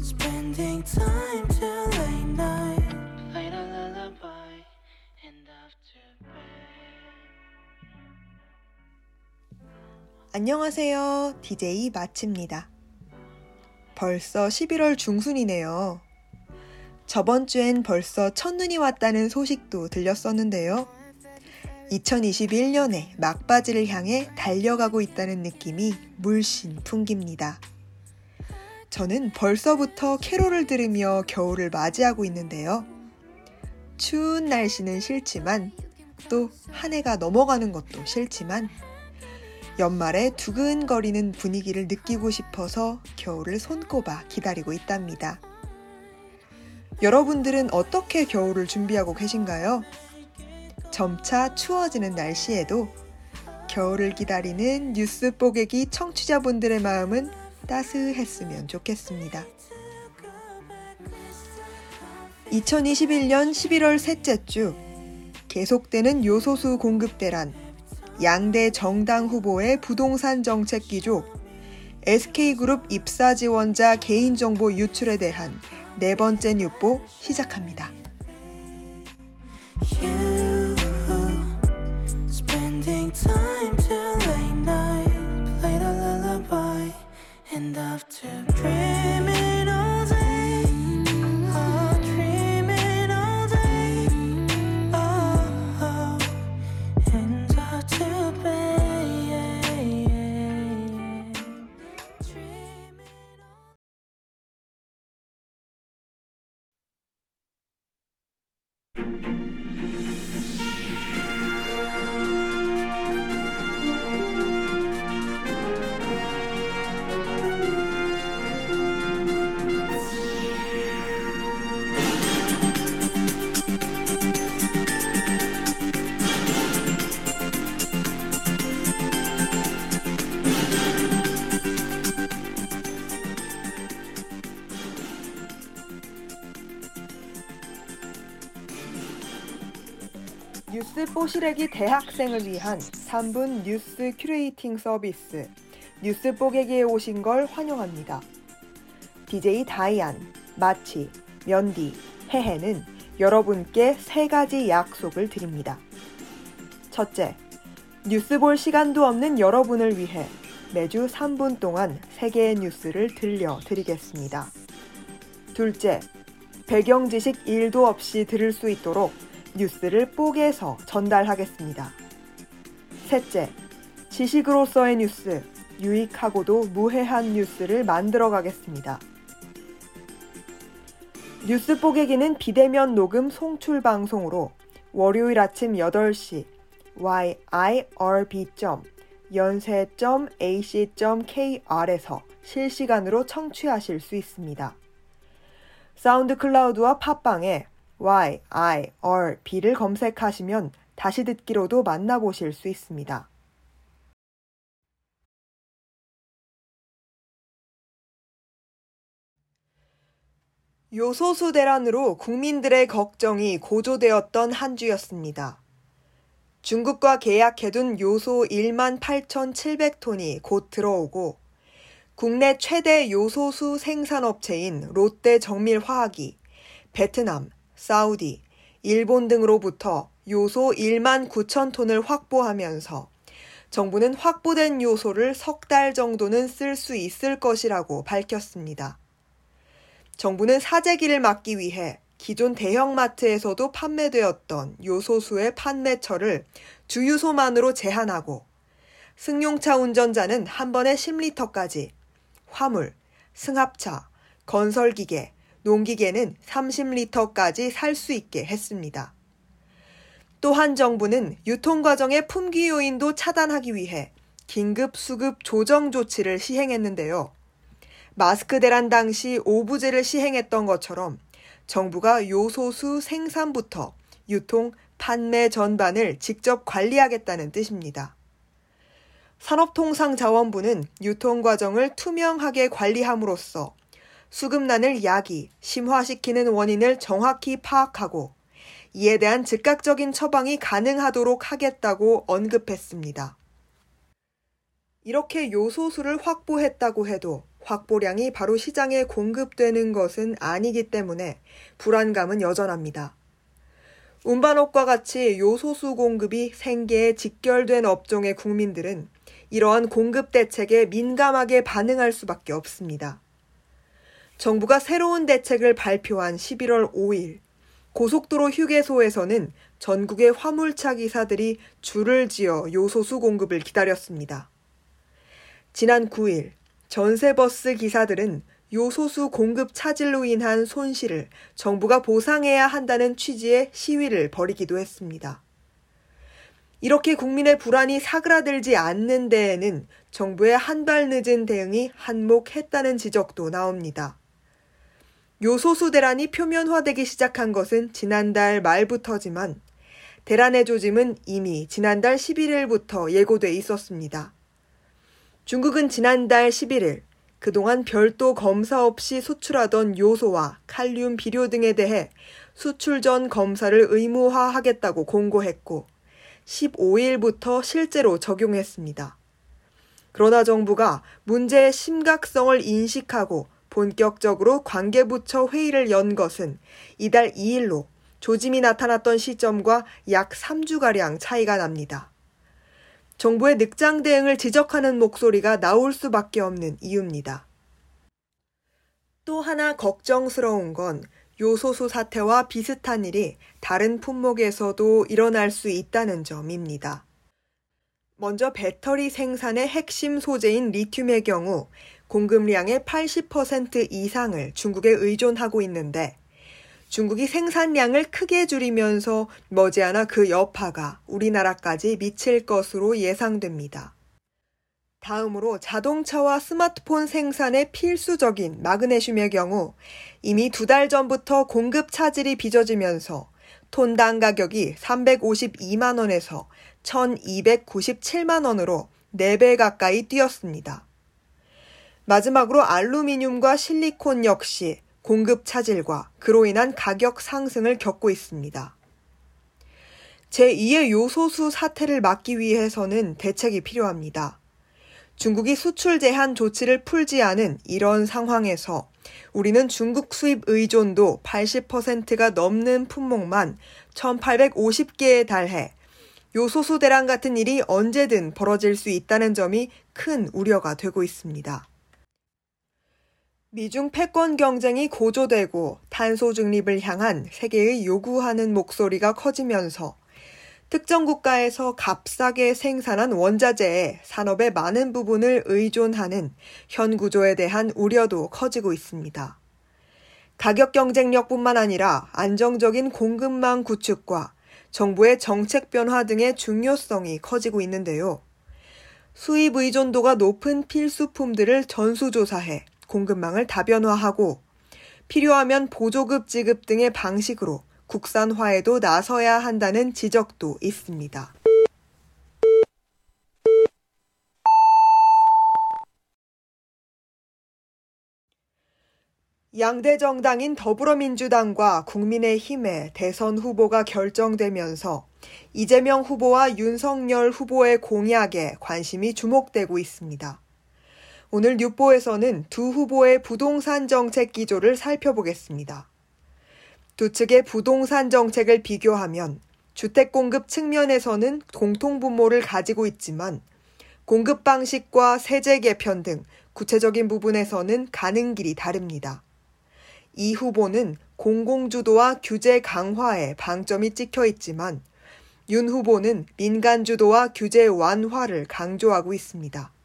Spending time till late night. Played a lullaby and to bed. 안녕하세요. DJ 마치입니다. 벌써 11월 중순이네요. 저번 주엔 벌써 첫눈이 왔다는 소식도 들렸었는데요. 2021년에 막바지를 향해 달려가고 있다는 느낌이 물씬 풍깁니다. 저는 벌써부터 캐롤을 들으며 겨울을 맞이하고 있는데요. 추운 날씨는 싫지만 또 한 해가 넘어가는 것도 싫지만 연말에 두근거리는 분위기를 느끼고 싶어서 겨울을 손꼽아 기다리고 있답니다. 여러분들은 어떻게 겨울을 준비하고 계신가요? 점차 추워지는 날씨에도 겨울을 기다리는 뉴스 뽀개기 청취자분들의 마음은 따스했으면 좋겠습니다. 2021년 11월 셋째 주 계속되는 요소수 공급 대란 양대 정당 후보의 부동산 정책 기조 SK그룹 입사 지원자 개인정보 유출에 대한 네 번째 뉴보 시작합니다. Have to. 뉴스 뽀시래기 대학생을 위한 3분 뉴스 curating 서비스 뉴스 뽀개기에 오신 걸 환영합니다. DJ 다이안, 마치, 면디, 해해는 여러분께 세 가지 약속을 드립니다. 첫째, 뉴스 볼 시간도 없는 여러분을 위해 매주 3분 동안 세 개의 뉴스를 들려드리겠습니다. 둘째, 배경 지식 1도 없이 들을 수 있도록 뉴스를 뽀개서 전달하겠습니다. 셋째, 지식으로서의 뉴스, 유익하고도 무해한 뉴스를 만들어 가겠습니다. 뉴스 뽀개기는 비대면 녹음 송출 방송으로 월요일 아침 8시 yirb.연세.ac.kr에서 실시간으로 청취하실 수 있습니다. 사운드 클라우드와 팟빵에 YIRB를 검색하시면 다시 듣기로도 만나보실 수 있습니다. 요소수 대란으로 국민들의 걱정이 고조되었던 한 주였습니다. 중국과 계약해둔 요소 1만 8,700톤이 곧 들어오고 국내 최대 요소수 생산업체인 롯데 정밀화학이 베트남, 사우디, 일본 등으로부터 요소 1만 9천 톤을 확보하면서 정부는 확보된 요소를 석 달 정도는 쓸 수 있을 것이라고 밝혔습니다. 정부는 사재기를 막기 위해 기존 대형마트에서도 판매되었던 요소수의 판매처를 주유소만으로 제한하고 승용차 운전자는 한 번에 10리터까지, 화물, 승합차, 건설기계, 농기계는 30리터까지 살 수 있게 했습니다. 또한 정부는 유통 과정의 품귀 요인도 차단하기 위해 긴급 수급 조정 조치를 시행했는데요. 마스크 대란 당시 오부제를 시행했던 것처럼 정부가 요소수 생산부터 유통, 판매 전반을 직접 관리하겠다는 뜻입니다. 산업통상자원부는 유통 과정을 투명하게 관리함으로써 수급난을 야기, 심화시키는 원인을 정확히 파악하고 이에 대한 즉각적인 처방이 가능하도록 하겠다고 언급했습니다. 이렇게 요소수를 확보했다고 해도 확보량이 바로 시장에 공급되는 것은 아니기 때문에 불안감은 여전합니다. 운반업과 같이 요소수 공급이 생계에 직결된 업종의 국민들은 이러한 공급 대책에 민감하게 반응할 수밖에 없습니다. 정부가 새로운 대책을 발표한 11월 5일 고속도로 휴게소에서는 전국의 화물차 기사들이 줄을 지어 요소수 공급을 기다렸습니다. 지난 9일 전세버스 기사들은 요소수 공급 차질로 인한 손실을 정부가 보상해야 한다는 취지의 시위를 벌이기도 했습니다. 이렇게 국민의 불안이 사그라들지 않는 데에는 정부의 한 발 늦은 대응이 한몫했다는 지적도 나옵니다. 요소수 대란이 표면화되기 시작한 것은 지난달 말부터지만 대란의 조짐은 이미 지난달 11일부터 예고돼 있었습니다. 중국은 지난달 11일 그동안 별도 검사 없이 수출하던 요소와 칼륨 비료 등에 대해 수출 전 검사를 의무화하겠다고 공고했고 15일부터 실제로 적용했습니다. 그러나 정부가 문제의 심각성을 인식하고 본격적으로 관계부처 회의를 연 것은 이달 2일로 조짐이 나타났던 시점과 약 3주가량 차이가 납니다. 정부의 늑장 대응을 지적하는 목소리가 나올 수밖에 없는 이유입니다. 또 하나 걱정스러운 건 요소수 사태와 비슷한 일이 다른 품목에서도 일어날 수 있다는 점입니다. 먼저 배터리 생산의 핵심 소재인 리튬의 경우 공급량의 80% 이상을 중국에 의존하고 있는데 중국이 생산량을 크게 줄이면서 머지않아 그 여파가 우리나라까지 미칠 것으로 예상됩니다. 다음으로 자동차와 스마트폰 생산에 필수적인 마그네슘의 경우 이미 두 달 전부터 공급 차질이 빚어지면서 톤당 가격이 352만 원에서 1297만 원으로 4배 가까이 뛰었습니다. 마지막으로 알루미늄과 실리콘 역시 공급 차질과 그로 인한 가격 상승을 겪고 있습니다. 제2의 요소수 사태를 막기 위해서는 대책이 필요합니다. 중국이 수출 제한 조치를 풀지 않은 이런 상황에서 우리는 중국 수입 의존도 80%가 넘는 품목만 1850개에 달해 요소수 대란 같은 일이 언제든 벌어질 수 있다는 점이 큰 우려가 되고 있습니다. 미중 패권 경쟁이 고조되고 탄소 중립을 향한 세계의 요구하는 목소리가 커지면서 특정 국가에서 값싸게 생산한 원자재에 산업의 많은 부분을 의존하는 현 구조에 대한 우려도 커지고 있습니다. 가격 경쟁력뿐만 아니라 안정적인 공급망 구축과 정부의 정책 변화 등의 중요성이 커지고 있는데요. 수입 의존도가 높은 필수품들을 전수조사해 공급망을 다변화하고 필요하면 보조급 지급 등의 방식으로 국산화에도 나서야 한다는 지적도 있습니다. 양대 정당인 더불어민주당과 국민의힘의 대선 후보가 결정되면서 이재명 후보와 윤석열 후보의 공약에 관심이 주목되고 있습니다. 오늘 뉴보에서는 두 후보의 부동산 정책 기조를 살펴보겠습니다. 두 측의 부동산 정책을 비교하면 주택 공급 측면에서는 공통 분모를 가지고 있지만 공급 방식과 세제 개편 등 구체적인 부분에서는 가는 길이 다릅니다. 이 후보는 공공주도와 규제 강화에 방점이 찍혀 있지만 윤 후보는 민간주도와 규제 완화를 강조하고 있습니다.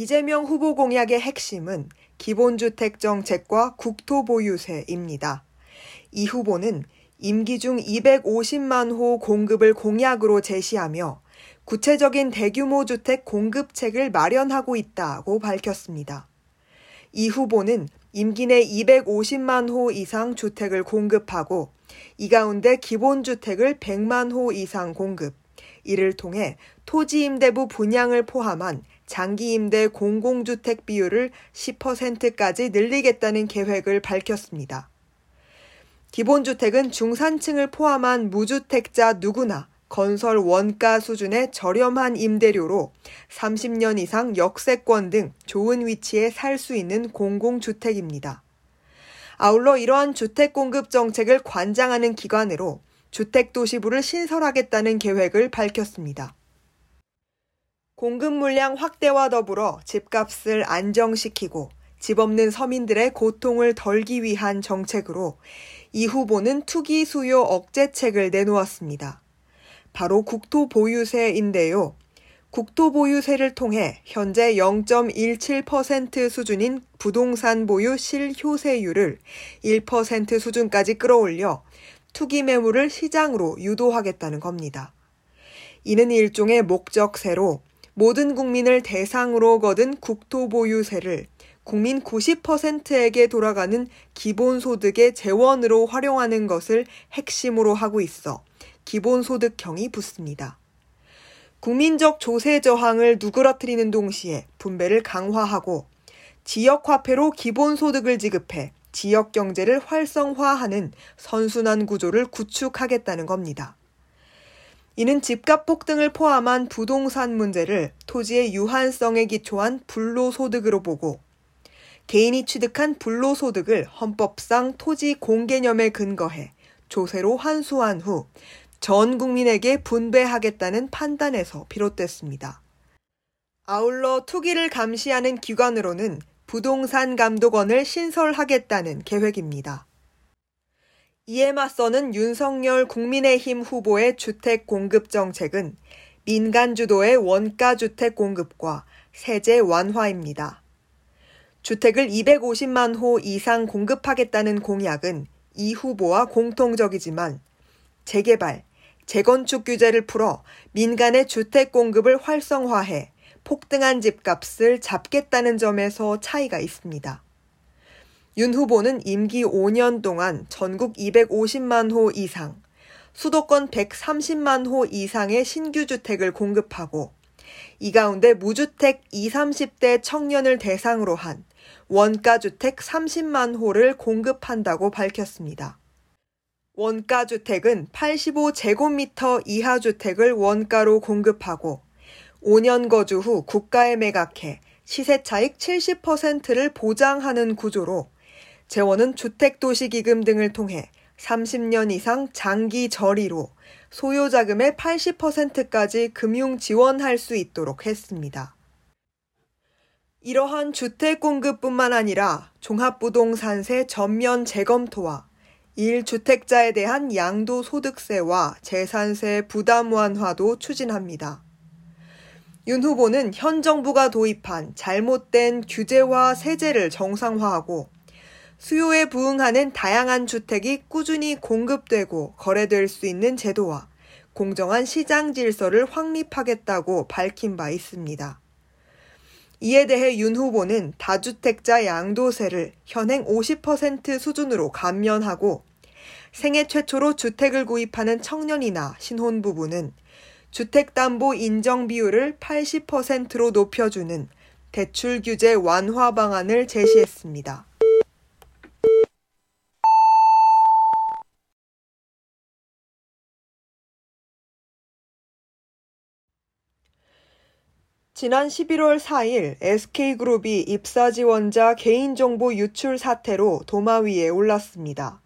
이재명 후보 공약의 핵심은 기본주택 정책과 국토보유세입니다. 이 후보는 임기 중 250만 호 공급을 공약으로 제시하며 구체적인 대규모 주택 공급책을 마련하고 있다고 밝혔습니다. 이 후보는 임기 내 250만 호 이상 주택을 공급하고 이 가운데 기본주택을 100만 호 이상 공급, 이를 통해 토지 임대부 분양을 포함한 장기 임대 공공주택 비율을 10%까지 늘리겠다는 계획을 밝혔습니다. 기본주택은 중산층을 포함한 무주택자 누구나 건설 원가 수준의 저렴한 임대료로 30년 이상 역세권 등 좋은 위치에 살 수 있는 공공주택입니다. 아울러 이러한 주택 공급 정책을 관장하는 기관으로 주택도시부를 신설하겠다는 계획을 밝혔습니다. 공급 물량 확대와 더불어 집값을 안정시키고 집 없는 서민들의 고통을 덜기 위한 정책으로 이 후보는 투기 수요 억제책을 내놓았습니다. 바로 국토보유세인데요. 국토보유세를 통해 현재 0.17% 수준인 부동산 보유 실효세율을 1% 수준까지 끌어올려 투기 매물을 시장으로 유도하겠다는 겁니다. 이는 일종의 목적세로 모든 국민을 대상으로 거둔 국토보유세를 국민 90%에게 돌아가는 기본소득의 재원으로 활용하는 것을 핵심으로 하고 있어 기본소득형이 붙습니다. 국민적 조세 저항을 누그러뜨리는 동시에 분배를 강화하고 지역화폐로 기본소득을 지급해 지역 경제를 활성화하는 선순환 구조를 구축하겠다는 겁니다. 이는 집값 폭등을 포함한 부동산 문제를 토지의 유한성에 기초한 불로소득으로 보고 개인이 취득한 불로소득을 헌법상 토지 공개념에 근거해 조세로 환수한 후 전 국민에게 분배하겠다는 판단에서 비롯됐습니다. 아울러 투기를 감시하는 기관으로는 부동산 감독원을 신설하겠다는 계획입니다. 이에 맞서는 윤석열 국민의힘 후보의 주택 공급 정책은 민간 주도의 원가 주택 공급과 세제 완화입니다. 주택을 250만 호 이상 공급하겠다는 공약은 이 후보와 공통적이지만 재개발, 재건축 규제를 풀어 민간의 주택 공급을 활성화해 폭등한 집값을 잡겠다는 점에서 차이가 있습니다. 윤 후보는 임기 5년 동안 전국 250만 호 이상, 수도권 130만 호 이상의 신규 주택을 공급하고 이 가운데 무주택 20, 30대 청년을 대상으로 한 원가주택 30만 호를 공급한다고 밝혔습니다. 원가주택은 85제곱미터 이하 주택을 원가로 공급하고 5년 거주 후 국가에 매각해 시세 차익 70%를 보장하는 구조로 재원은 주택도시기금 등을 통해 30년 이상 장기 저리로 소요자금의 80%까지 금융 지원할 수 있도록 했습니다. 이러한 주택 공급뿐만 아니라 종합부동산세 전면 재검토와 1주택자에 대한 양도소득세와 재산세 부담 완화도 추진합니다. 윤 후보는 현 정부가 도입한 잘못된 규제와 세제를 정상화하고 수요에 부응하는 다양한 주택이 꾸준히 공급되고 거래될 수 있는 제도와 공정한 시장 질서를 확립하겠다고 밝힌 바 있습니다. 이에 대해 윤 후보는 다주택자 양도세를 현행 50% 수준으로 감면하고 생애 최초로 주택을 구입하는 청년이나 신혼부부는 주택담보 인정 비율을 80%로 높여주는 대출 규제 완화 방안을 제시했습니다. 지난 11월 4일 SK그룹이 입사 지원자 개인정보 유출 사태로 도마 위에 올랐습니다.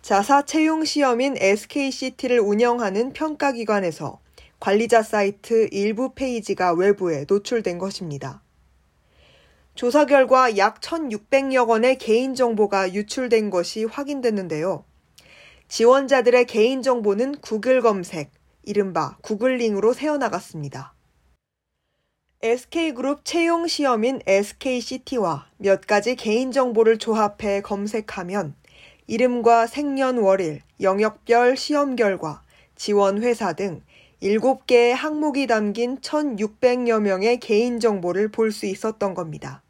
자사 채용 시험인 SKCT를 운영하는 평가기관에서 관리자 사이트 일부 페이지가 외부에 노출된 것입니다. 조사 결과 약 1,600여 건의 개인정보가 유출된 것이 확인됐는데요. 지원자들의 개인정보는 구글 검색, 이른바 구글링으로 새어나갔습니다. SK그룹 채용 시험인 SKCT와 몇 가지 개인정보를 조합해 검색하면 이름과 생년월일, 영역별 시험 결과, 지원 회사 등 7개의 항목이 담긴 1,600여 명의 개인정보를 볼 수 있었던 겁니다.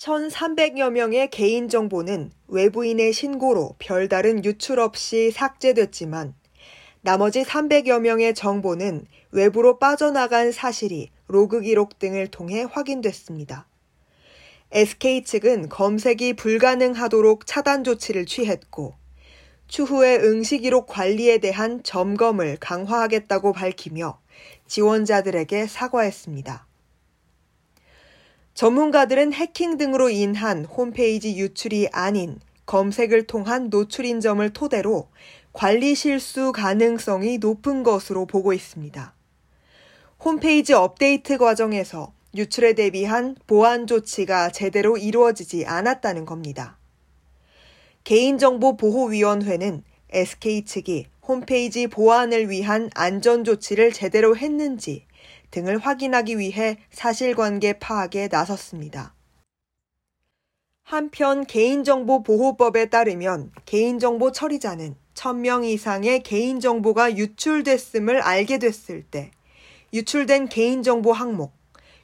1,300여 명의 개인정보는 외부인의 신고로 별다른 유출 없이 삭제됐지만 나머지 300여 명의 정보는 외부로 빠져나간 사실이 로그 기록 등을 통해 확인됐습니다. SK 측은 검색이 불가능하도록 차단 조치를 취했고 추후에 응시기록 관리에 대한 점검을 강화하겠다고 밝히며 지원자들에게 사과했습니다. 전문가들은 해킹 등으로 인한 홈페이지 유출이 아닌 검색을 통한 노출인 점을 토대로 관리 실수 가능성이 높은 것으로 보고 있습니다. 홈페이지 업데이트 과정에서 유출에 대비한 보안 조치가 제대로 이루어지지 않았다는 겁니다. 개인정보보호위원회는 SK 측이 홈페이지 보안을 위한 안전 조치를 제대로 했는지 등을 확인하기 위해 사실관계 파악에 나섰습니다. 한편 개인정보보호법에 따르면 개인정보 처리자는 1000명 이상의 개인정보가 유출됐음을 알게 됐을 때 유출된 개인정보 항목,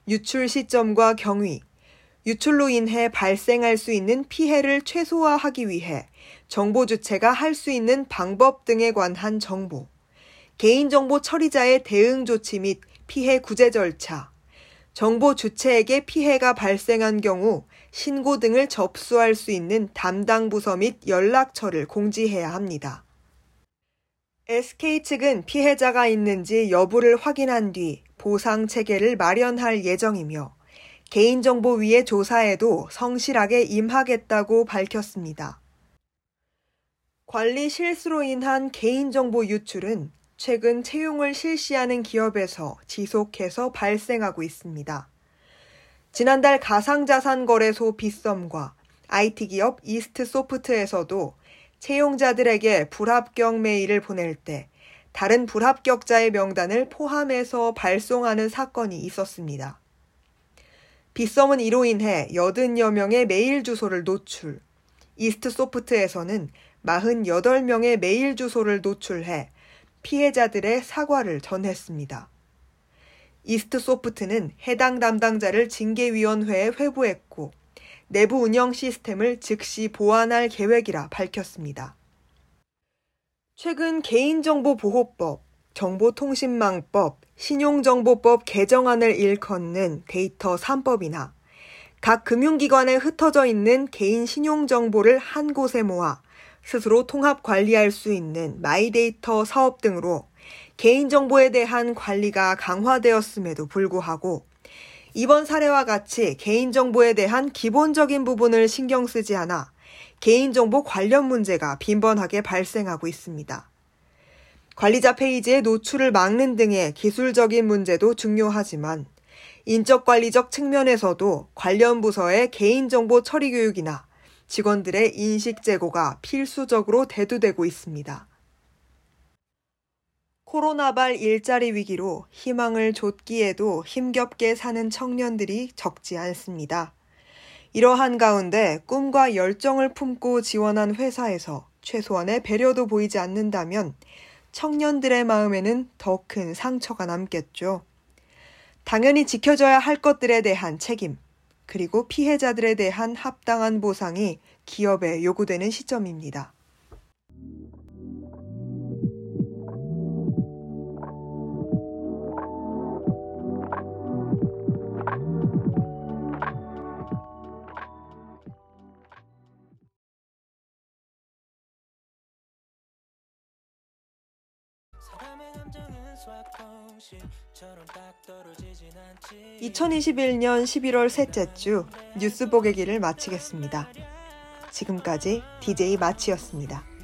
유출 시점과 경위, 유출로 인해 발생할 수 있는 피해를 최소화하기 위해 정보 주체가 할 수 있는 방법 등에 관한 정보, 개인정보 처리자의 대응 조치 및 피해 구제 절차, 정보 주체에게 피해가 발생한 경우 신고 등을 접수할 수 있는 담당 부서 및 연락처를 공지해야 합니다. SK 측은 피해자가 있는지 여부를 확인한 뒤 보상 체계를 마련할 예정이며 개인정보 위의 조사에도 성실하게 임하겠다고 밝혔습니다. 관리 실수로 인한 개인정보 유출은 최근 채용을 실시하는 기업에서 지속해서 발생하고 있습니다. 지난달 가상자산거래소 빗썸과 IT 기업 이스트 소프트에서도 채용자들에게 불합격 메일을 보낼 때 다른 불합격자의 명단을 포함해서 발송하는 사건이 있었습니다. 빗썸은 이로 인해 80여 명의 메일 주소를 노출, 이스트 소프트에서는 48명의 메일 주소를 노출해 피해자들의 사과를 전했습니다. 이스트 소프트는 해당 담당자를 징계위원회에 회부했고 내부 운영 시스템을 즉시 보완할 계획이라 밝혔습니다. 최근 개인정보보호법, 정보통신망법, 신용정보법 개정안을 일컫는 데이터 3법이나 각 금융기관에 흩어져 있는 개인 신용정보를 한 곳에 모아 스스로 통합 관리할 수 있는 마이데이터 사업 등으로 개인정보에 대한 관리가 강화되었음에도 불구하고 이번 사례와 같이 개인정보에 대한 기본적인 부분을 신경 쓰지 않아 개인정보 관련 문제가 빈번하게 발생하고 있습니다. 관리자 페이지의 노출을 막는 등의 기술적인 문제도 중요하지만 인적 관리적 측면에서도 관련 부서의 개인정보 처리 교육이나 직원들의 인식 제고가 필수적으로 대두되고 있습니다. 코로나발 일자리 위기로 희망을 좇기에도 힘겹게 사는 청년들이 적지 않습니다. 이러한 가운데 꿈과 열정을 품고 지원한 회사에서 최소한의 배려도 보이지 않는다면 청년들의 마음에는 더 큰 상처가 남겠죠. 당연히 지켜져야 할 것들에 대한 책임, 그리고 피해자들에 대한 합당한 보상이 기업에 요구되는 시점입니다. 2021년 11월 셋째 주 뉴스 보개기를 마치겠습니다. 지금까지 DJ 마치였습니다.